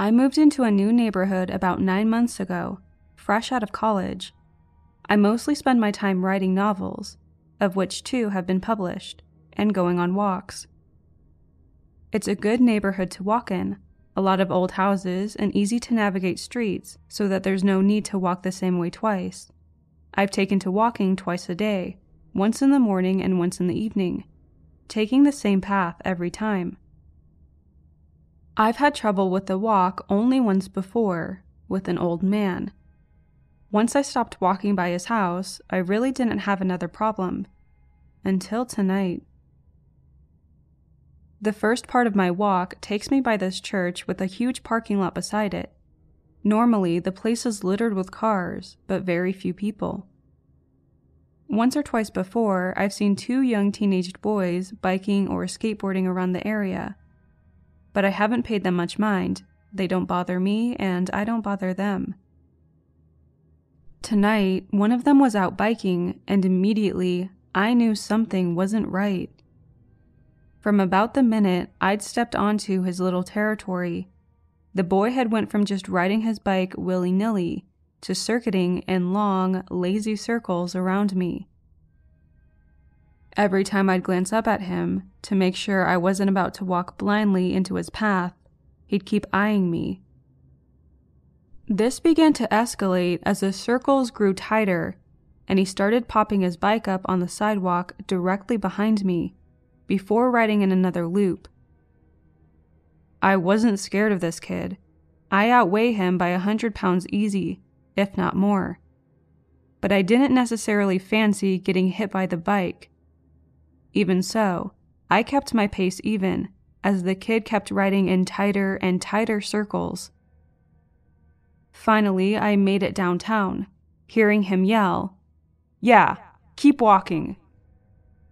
I moved into a new neighborhood about nine months ago, fresh out of college. I mostly spend my time writing novels, of which two have been published, and going on walks. It's a good neighborhood to walk in, a lot of old houses and easy to navigate streets so that there's no need to walk the same way twice. I've taken to walking twice a day, once in the morning and once in the evening, taking the same path every time. I've had trouble with the walk only once before, with an old man. Once I stopped walking by his house, I really didn't have another problem. Until tonight. The first part of my walk takes me by this church with a huge parking lot beside it. Normally, the place is littered with cars, but very few people. Once or twice before, I've seen two young teenaged boys biking or skateboarding around the area but I haven't paid them much mind. They don't bother me, and I don't bother them. Tonight, one of them was out biking, and immediately I knew something wasn't right. From about the minute I'd stepped onto his little territory, the boy had went from just riding his bike willy-nilly to circuiting in long, lazy circles around me. Every time I'd glance up at him to make sure I wasn't about to walk blindly into his path, he'd keep eyeing me. This began to escalate as the circles grew tighter, and he started popping his bike up on the sidewalk directly behind me before riding in another loop. I wasn't scared of this kid. I outweigh him by a hundred pounds easy, if not more. But I didn't necessarily fancy getting hit by the bike even so, I kept my pace even, as the kid kept riding in tighter and tighter circles. Finally, I made it downtown, hearing him yell, Yeah, keep walking.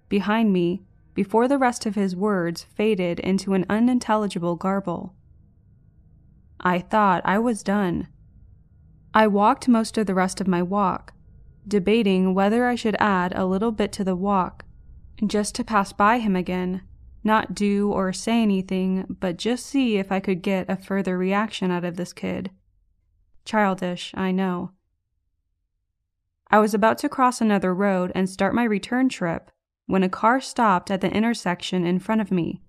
Behind me, before the rest of his words faded into an unintelligible garble. I thought I was done. I walked most of the rest of my walk, debating whether I should add a little bit to the walk just to pass by him again, not do or say anything, but just see if I could get a further reaction out of this kid. Childish, I know. I was about to cross another road and start my return trip when a car stopped at the intersection in front of me.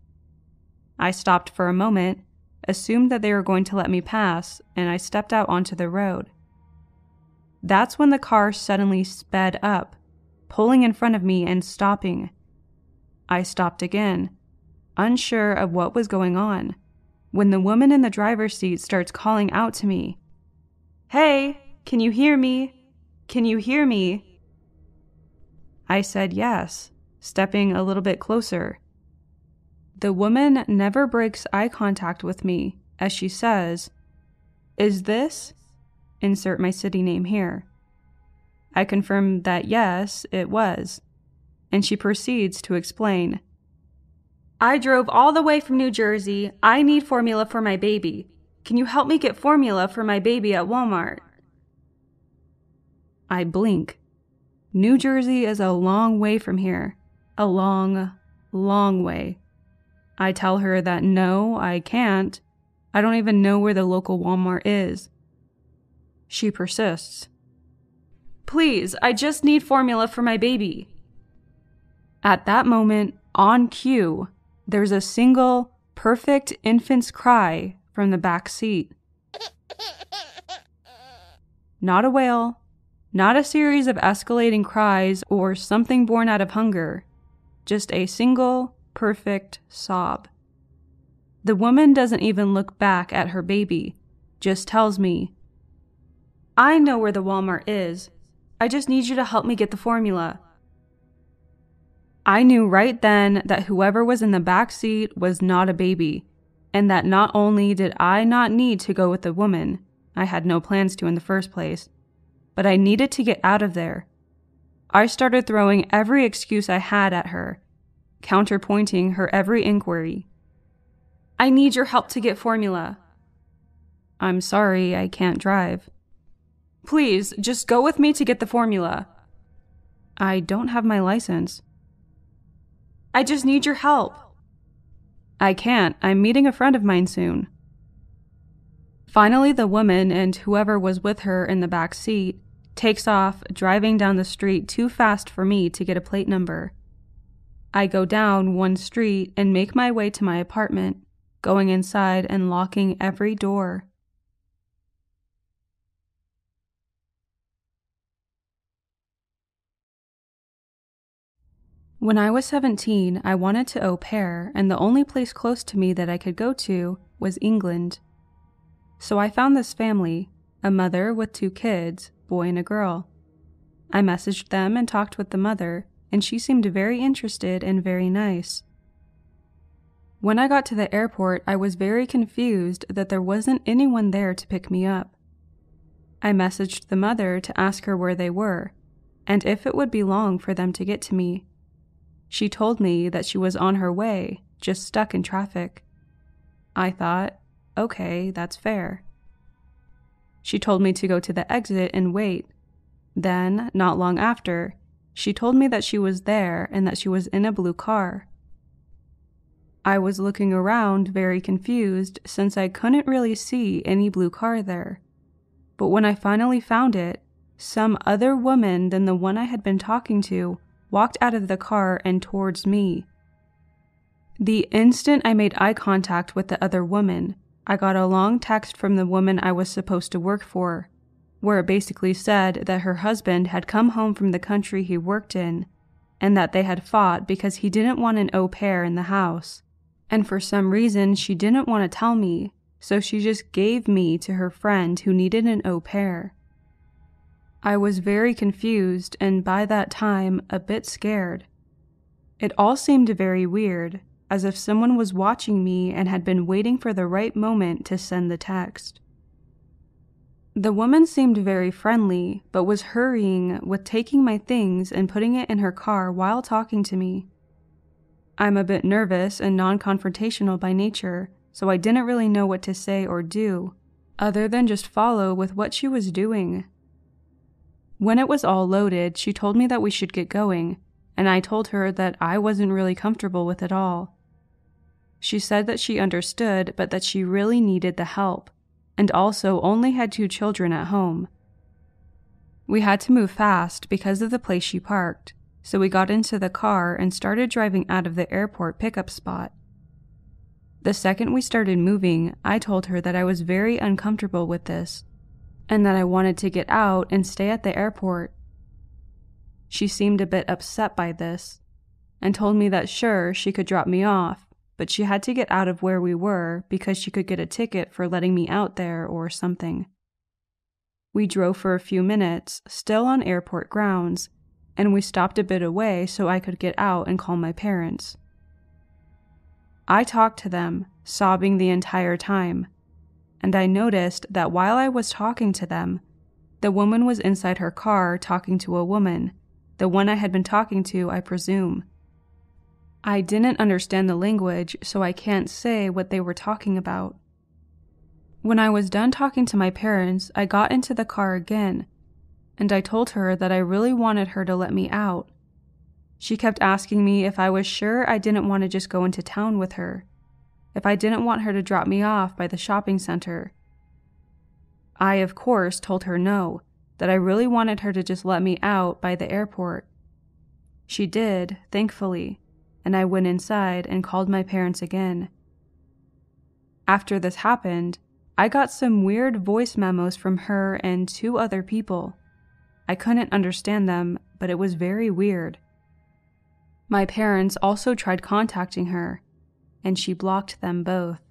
I stopped for a moment, assumed that they were going to let me pass, and I stepped out onto the road. That's when the car suddenly sped up, pulling in front of me and stopping. I stopped again, unsure of what was going on, when the woman in the driver's seat starts calling out to me Hey, can you hear me? Can you hear me? I said yes, stepping a little bit closer. The woman never breaks eye contact with me as she says, Is this? Insert my city name here. I confirm that yes, it was and she proceeds to explain. I drove all the way from New Jersey. I need formula for my baby. Can you help me get formula for my baby at Walmart? I blink. New Jersey is a long way from here. A long, long way. I tell her that no, I can't. I don't even know where the local Walmart is. She persists. Please, I just need formula for my baby. At that moment, on cue, there's a single, perfect infant's cry from the back seat. Not a wail, not a series of escalating cries or something born out of hunger, just a single, perfect sob. The woman doesn't even look back at her baby, just tells me, I know where the Walmart is. I just need you to help me get the formula. I knew right then that whoever was in the back seat was not a baby, and that not only did I not need to go with the woman, I had no plans to in the first place, but I needed to get out of there. I started throwing every excuse I had at her, counterpointing her every inquiry. I need your help to get formula. I'm sorry, I can't drive. Please, just go with me to get the formula. I don't have my license. I just need your help. I can't. I'm meeting a friend of mine soon. Finally, the woman and whoever was with her in the back seat takes off, driving down the street too fast for me to get a plate number. I go down one street and make my way to my apartment, going inside and locking every door. When I was 17, I wanted to au pair, and the only place close to me that I could go to was England. So I found this family, a mother with two kids, boy and a girl. I messaged them and talked with the mother, and she seemed very interested and very nice. When I got to the airport, I was very confused that there wasn't anyone there to pick me up. I messaged the mother to ask her where they were, and if it would be long for them to get to me. She told me that she was on her way, just stuck in traffic. I thought, okay, that's fair. She told me to go to the exit and wait. Then, not long after, she told me that she was there and that she was in a blue car. I was looking around very confused since I couldn't really see any blue car there. But when I finally found it, some other woman than the one I had been talking to walked out of the car and towards me. The instant I made eye contact with the other woman, I got a long text from the woman I was supposed to work for, where it basically said that her husband had come home from the country he worked in, and that they had fought because he didn't want an au pair in the house. And for some reason, she didn't want to tell me, so she just gave me to her friend who needed an au pair. I was very confused and by that time a bit scared. It all seemed very weird, as if someone was watching me and had been waiting for the right moment to send the text. The woman seemed very friendly, but was hurrying with taking my things and putting it in her car while talking to me. I'm a bit nervous and non confrontational by nature, so I didn't really know what to say or do, other than just follow with what she was doing. When it was all loaded, she told me that we should get going, and I told her that I wasn't really comfortable with it all. She said that she understood, but that she really needed the help, and also only had two children at home. We had to move fast because of the place she parked, so we got into the car and started driving out of the airport pickup spot. The second we started moving, I told her that I was very uncomfortable with this and that I wanted to get out and stay at the airport. She seemed a bit upset by this and told me that sure, she could drop me off, but she had to get out of where we were because she could get a ticket for letting me out there or something. We drove for a few minutes, still on airport grounds, and we stopped a bit away so I could get out and call my parents. I talked to them, sobbing the entire time and I noticed that while I was talking to them, the woman was inside her car talking to a woman, the one I had been talking to, I presume. I didn't understand the language, so I can't say what they were talking about. When I was done talking to my parents, I got into the car again, and I told her that I really wanted her to let me out. She kept asking me if I was sure I didn't want to just go into town with her if I didn't want her to drop me off by the shopping center. I, of course, told her no, that I really wanted her to just let me out by the airport. She did, thankfully, and I went inside and called my parents again. After this happened, I got some weird voice memos from her and two other people. I couldn't understand them, but it was very weird. My parents also tried contacting her, and she blocked them both.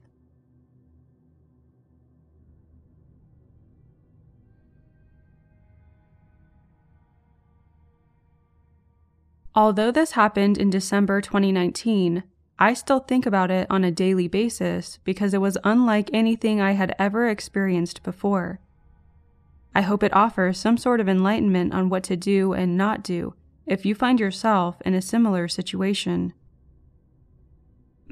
Although this happened in December 2019, I still think about it on a daily basis because it was unlike anything I had ever experienced before. I hope it offers some sort of enlightenment on what to do and not do if you find yourself in a similar situation.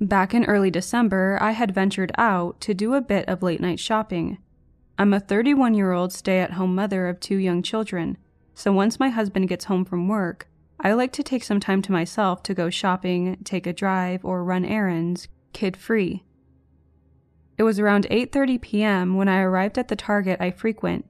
Back in early December, I had ventured out to do a bit of late night shopping. I'm a 31 year old stay at home mother of two young children, so once my husband gets home from work, I like to take some time to myself to go shopping, take a drive, or run errands, kid free. It was around 8:30 p.m. when I arrived at the Target I frequent.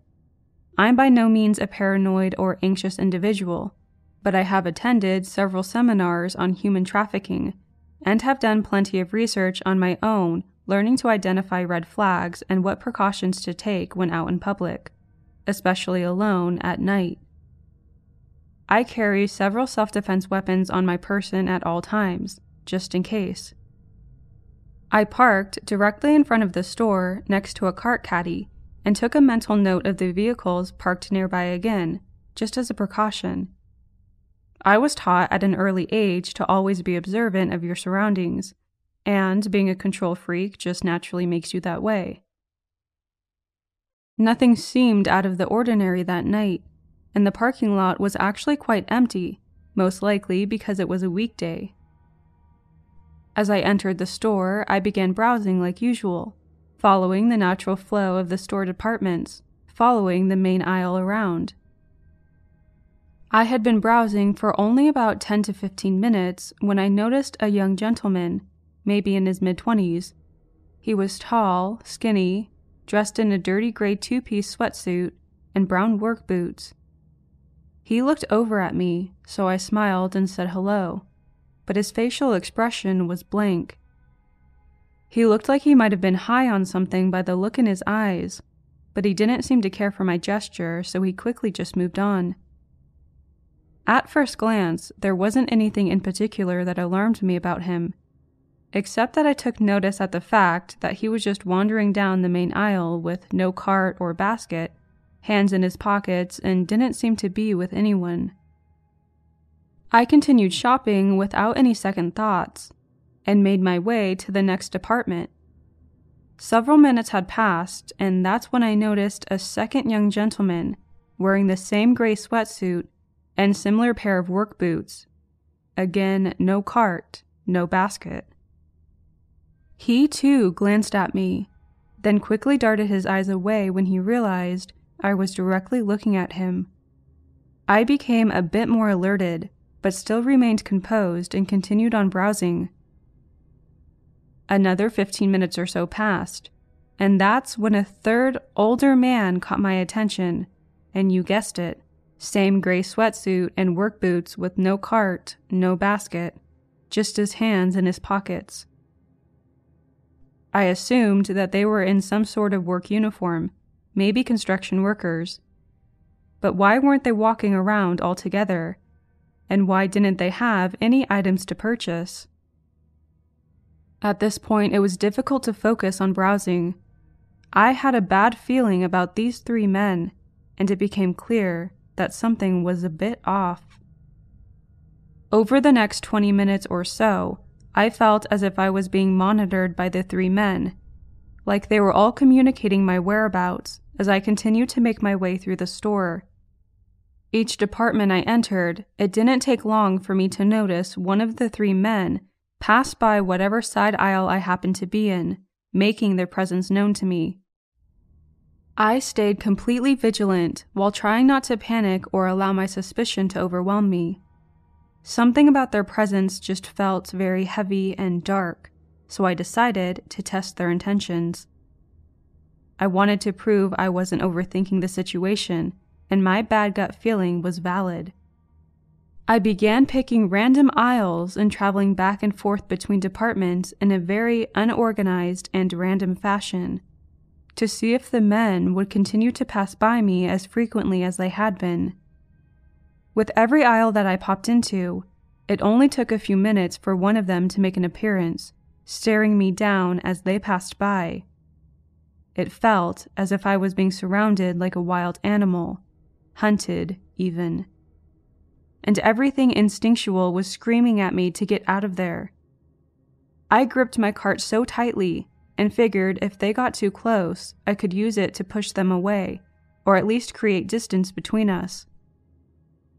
I'm by no means a paranoid or anxious individual, but I have attended several seminars on human trafficking and have done plenty of research on my own learning to identify red flags and what precautions to take when out in public, especially alone at night. I carry several self defense weapons on my person at all times, just in case. I parked directly in front of the store next to a cart caddy and took a mental note of the vehicles parked nearby again, just as a precaution. I was taught at an early age to always be observant of your surroundings, and being a control freak just naturally makes you that way. Nothing seemed out of the ordinary that night, and the parking lot was actually quite empty, most likely because it was a weekday. As I entered the store, I began browsing like usual, following the natural flow of the store departments, following the main aisle around. I had been browsing for only about 10 to 15 minutes when I noticed a young gentleman, maybe in his mid 20s. He was tall, skinny, dressed in a dirty gray two piece sweatsuit and brown work boots. He looked over at me, so I smiled and said hello, but his facial expression was blank. He looked like he might have been high on something by the look in his eyes, but he didn't seem to care for my gesture, so he quickly just moved on. At first glance, there wasn't anything in particular that alarmed me about him, except that I took notice at the fact that he was just wandering down the main aisle with no cart or basket hands in his pockets, and didn't seem to be with anyone. I continued shopping without any second thoughts and made my way to the next department. Several minutes had passed, and that's when I noticed a second young gentleman wearing the same gray sweatsuit and similar pair of work boots. Again, no cart, no basket. He too glanced at me, then quickly darted his eyes away when he realized I was directly looking at him. I became a bit more alerted, but still remained composed and continued on browsing. Another 15 minutes or so passed, and that's when a third older man caught my attention, and you guessed it same gray sweatsuit and work boots with no cart, no basket, just his hands in his pockets. I assumed that they were in some sort of work uniform maybe construction workers. But why weren't they walking around all together? And why didn't they have any items to purchase? At this point, it was difficult to focus on browsing. I had a bad feeling about these three men, and it became clear that something was a bit off. Over the next 20 minutes or so, I felt as if I was being monitored by the three men, like they were all communicating my whereabouts as I continued to make my way through the store. Each department I entered, it didn't take long for me to notice one of the three men pass by whatever side aisle I happened to be in, making their presence known to me. I stayed completely vigilant while trying not to panic or allow my suspicion to overwhelm me. Something about their presence just felt very heavy and dark, so I decided to test their intentions. I wanted to prove I wasn't overthinking the situation, and my bad gut feeling was valid. I began picking random aisles and traveling back and forth between departments in a very unorganized and random fashion to see if the men would continue to pass by me as frequently as they had been. With every aisle that I popped into, it only took a few minutes for one of them to make an appearance, staring me down as they passed by. It felt as if I was being surrounded like a wild animal, hunted, even. And everything instinctual was screaming at me to get out of there. I gripped my cart so tightly and figured if they got too close, I could use it to push them away, or at least create distance between us.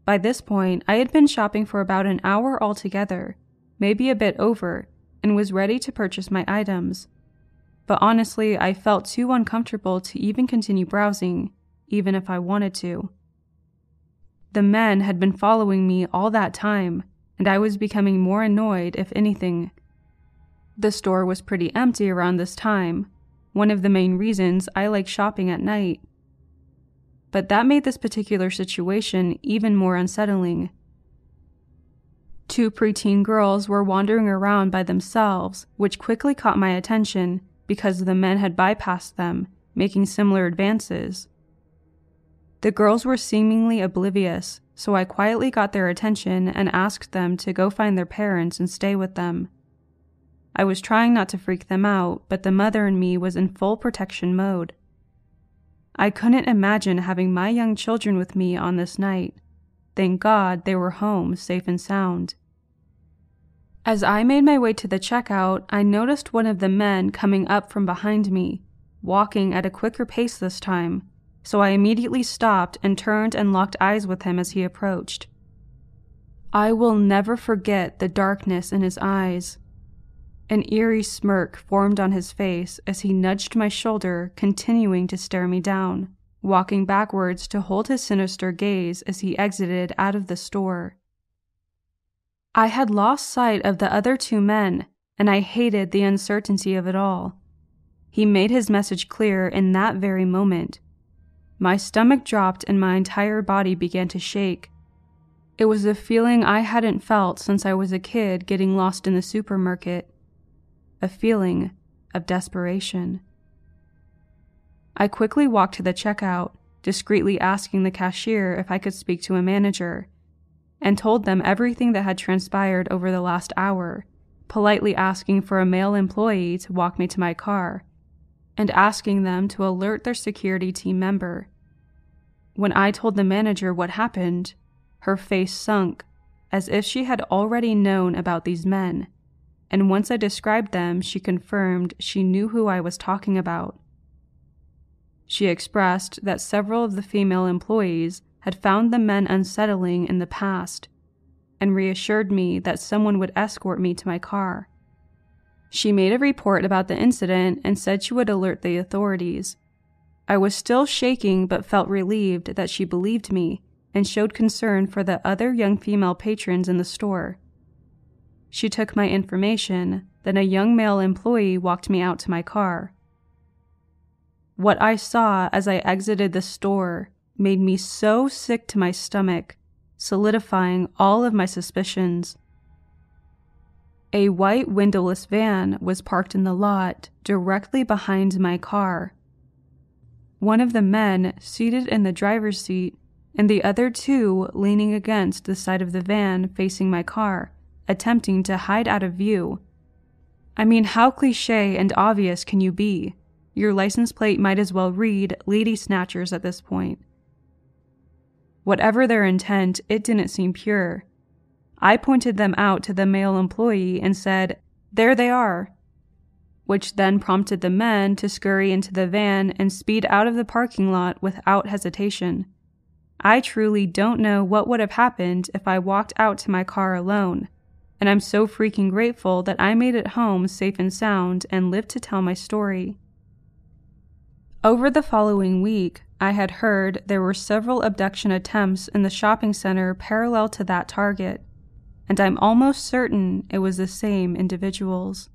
By this point, I had been shopping for about an hour altogether, maybe a bit over, and was ready to purchase my items but honestly, I felt too uncomfortable to even continue browsing, even if I wanted to. The men had been following me all that time, and I was becoming more annoyed, if anything. The store was pretty empty around this time, one of the main reasons I like shopping at night. But that made this particular situation even more unsettling. Two preteen girls were wandering around by themselves, which quickly caught my attention because the men had bypassed them, making similar advances. The girls were seemingly oblivious, so I quietly got their attention and asked them to go find their parents and stay with them. I was trying not to freak them out, but the mother in me was in full protection mode. I couldn't imagine having my young children with me on this night. Thank God they were home safe and sound. As I made my way to the checkout, I noticed one of the men coming up from behind me, walking at a quicker pace this time, so I immediately stopped and turned and locked eyes with him as he approached. I will never forget the darkness in his eyes. An eerie smirk formed on his face as he nudged my shoulder, continuing to stare me down, walking backwards to hold his sinister gaze as he exited out of the store. I had lost sight of the other two men, and I hated the uncertainty of it all. He made his message clear in that very moment. My stomach dropped and my entire body began to shake. It was a feeling I hadn't felt since I was a kid getting lost in the supermarket a feeling of desperation. I quickly walked to the checkout, discreetly asking the cashier if I could speak to a manager, and told them everything that had transpired over the last hour, politely asking for a male employee to walk me to my car, and asking them to alert their security team member. When I told the manager what happened, her face sunk as if she had already known about these men and once I described them, she confirmed she knew who I was talking about. She expressed that several of the female employees had found the men unsettling in the past, and reassured me that someone would escort me to my car. She made a report about the incident and said she would alert the authorities. I was still shaking but felt relieved that she believed me and showed concern for the other young female patrons in the store. She took my information, then a young male employee walked me out to my car. What I saw as I exited the store made me so sick to my stomach, solidifying all of my suspicions. A white windowless van was parked in the lot directly behind my car. One of the men seated in the driver's seat, and the other two leaning against the side of the van facing my car attempting to hide out of view. I mean, how cliche and obvious can you be? Your license plate might as well read Lady Snatchers at this point. Whatever their intent, it didn't seem pure. I pointed them out to the male employee and said, There they are, which then prompted the men to scurry into the van and speed out of the parking lot without hesitation. I truly don't know what would have happened if I walked out to my car alone and I'm so freaking grateful that I made it home safe and sound and lived to tell my story. Over the following week, I had heard there were several abduction attempts in the shopping center parallel to that target, and I'm almost certain it was the same individuals.